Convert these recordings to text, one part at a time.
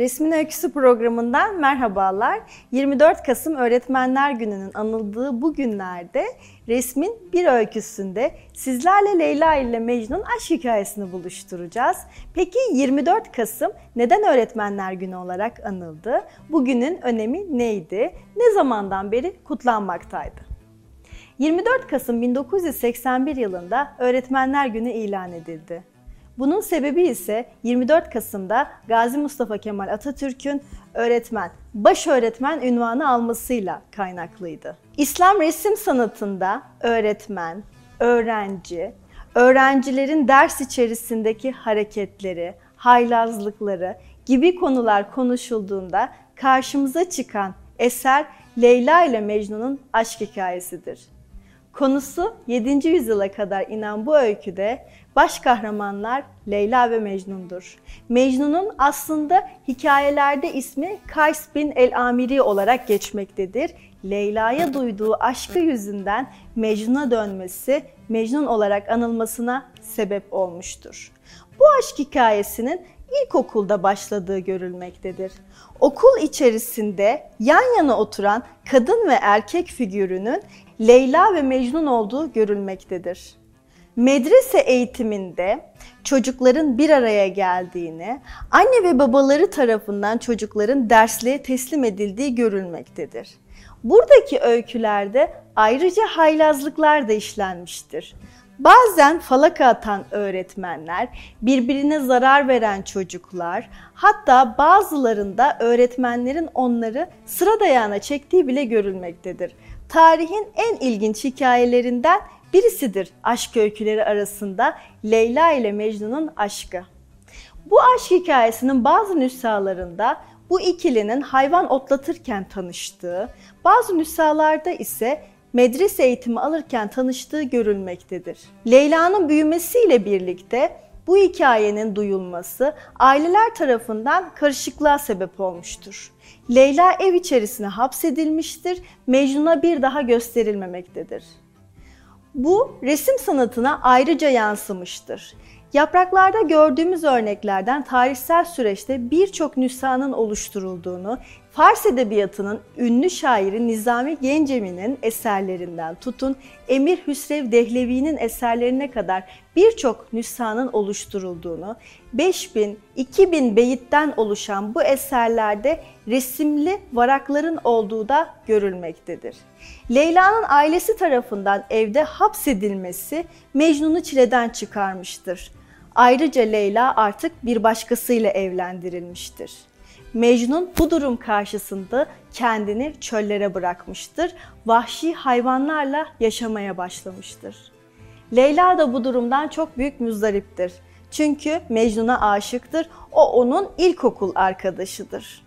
Resmin Öyküsü programından merhabalar. 24 Kasım Öğretmenler Günü'nün anıldığı bu günlerde resmin bir öyküsünde sizlerle Leyla ile Mecnun aşk hikayesini buluşturacağız. Peki 24 Kasım neden Öğretmenler Günü olarak anıldı? Bugünün önemi neydi? Ne zamandan beri kutlanmaktaydı? 24 Kasım 1981 yılında Öğretmenler Günü ilan edildi. Bunun sebebi ise 24 Kasım'da Gazi Mustafa Kemal Atatürk'ün öğretmen, baş öğretmen ünvanı almasıyla kaynaklıydı. İslam resim sanatında öğretmen, öğrenci, öğrencilerin ders içerisindeki hareketleri, haylazlıkları gibi konular konuşulduğunda karşımıza çıkan eser Leyla ile Mecnun'un aşk hikayesidir. Konusu 7. yüzyıla kadar inen bu öyküde baş kahramanlar Leyla ve Mecnun'dur. Mecnun'un aslında hikayelerde ismi Kays bin el-Amiri olarak geçmektedir. Leyla'ya duyduğu aşkı yüzünden Mecnun'a dönmesi, Mecnun olarak anılmasına sebep olmuştur. Bu aşk hikayesinin ilkokulda başladığı görülmektedir. Okul içerisinde yan yana oturan kadın ve erkek figürünün Leyla ve Mecnun olduğu görülmektedir. Medrese eğitiminde çocukların bir araya geldiğini, anne ve babaları tarafından çocukların dersliğe teslim edildiği görülmektedir. Buradaki öykülerde ayrıca haylazlıklar da işlenmiştir. Bazen falaka atan öğretmenler, birbirine zarar veren çocuklar, hatta bazılarında öğretmenlerin onları sıra dayağına çektiği bile görülmektedir. Tarihin en ilginç hikayelerinden birisidir aşk öyküleri arasında Leyla ile Mecnun'un aşkı. Bu aşk hikayesinin bazı nüshalarında bu ikilinin hayvan otlatırken tanıştığı, bazı nüshalarda ise medrese eğitimi alırken tanıştığı görülmektedir. Leyla'nın büyümesiyle birlikte bu hikayenin duyulması aileler tarafından karışıklığa sebep olmuştur. Leyla ev içerisine hapsedilmiştir, Mecnun'a bir daha gösterilmemektedir. Bu resim sanatına ayrıca yansımıştır. Yapraklarda gördüğümüz örneklerden tarihsel süreçte birçok nüshanın oluşturulduğunu, Fars edebiyatının ünlü şairi Nizami Gencemi'nin eserlerinden tutun Emir Hüsrev Dehlevi'nin eserlerine kadar birçok nüshanın oluşturulduğunu, 5000-2000 beyitten oluşan bu eserlerde resimli varakların olduğu da görülmektedir. Leyla'nın ailesi tarafından evde hapsedilmesi Mecnun'u çileden çıkarmıştır. Ayrıca Leyla artık bir başkasıyla evlendirilmiştir. Mecnun bu durum karşısında kendini çöllere bırakmıştır. Vahşi hayvanlarla yaşamaya başlamıştır. Leyla da bu durumdan çok büyük müzdariptir. Çünkü Mecnun'a aşıktır. O onun ilkokul arkadaşıdır.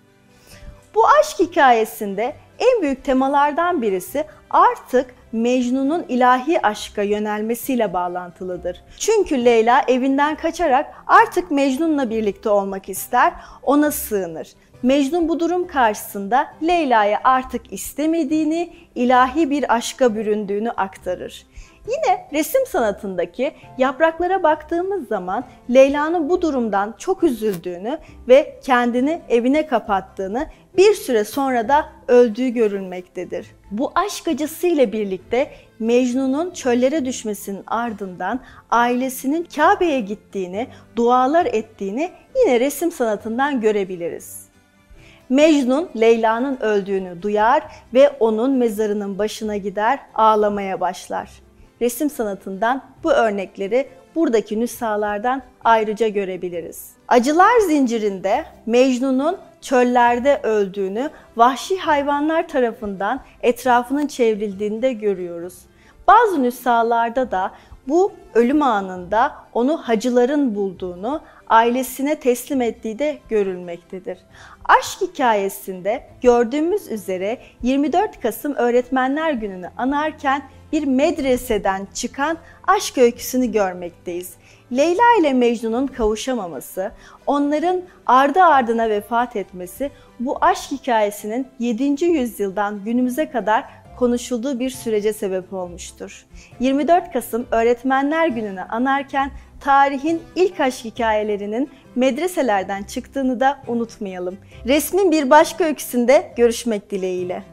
Bu aşk hikayesinde en büyük temalardan birisi artık Mecnun'un ilahi aşka yönelmesiyle bağlantılıdır. Çünkü Leyla evinden kaçarak artık Mecnun'la birlikte olmak ister, ona sığınır. Mecnun bu durum karşısında Leyla'yı artık istemediğini, ilahi bir aşka büründüğünü aktarır. Yine resim sanatındaki yapraklara baktığımız zaman Leyla'nın bu durumdan çok üzüldüğünü ve kendini evine kapattığını bir süre sonra da öldüğü görülmektedir. Bu aşk acısıyla birlikte Mecnun'un çöllere düşmesinin ardından ailesinin Kabe'ye gittiğini, dualar ettiğini yine resim sanatından görebiliriz. Mecnun Leyla'nın öldüğünü duyar ve onun mezarının başına gider ağlamaya başlar. Resim sanatından bu örnekleri buradaki nüshalardan ayrıca görebiliriz. Acılar zincirinde Mecnun'un çöllerde öldüğünü vahşi hayvanlar tarafından etrafının çevrildiğinde görüyoruz. Bazı nüshalarda da bu ölüm anında onu hacıların bulduğunu, ailesine teslim ettiği de görülmektedir. Aşk hikayesinde gördüğümüz üzere 24 Kasım Öğretmenler Günü'nü anarken bir medreseden çıkan aşk öyküsünü görmekteyiz. Leyla ile Mecnun'un kavuşamaması, onların ardı ardına vefat etmesi bu aşk hikayesinin 7. yüzyıldan günümüze kadar konuşulduğu bir sürece sebep olmuştur. 24 Kasım Öğretmenler Günü'nü anarken tarihin ilk aşk hikayelerinin medreselerden çıktığını da unutmayalım. Resmin bir başka öyküsünde görüşmek dileğiyle.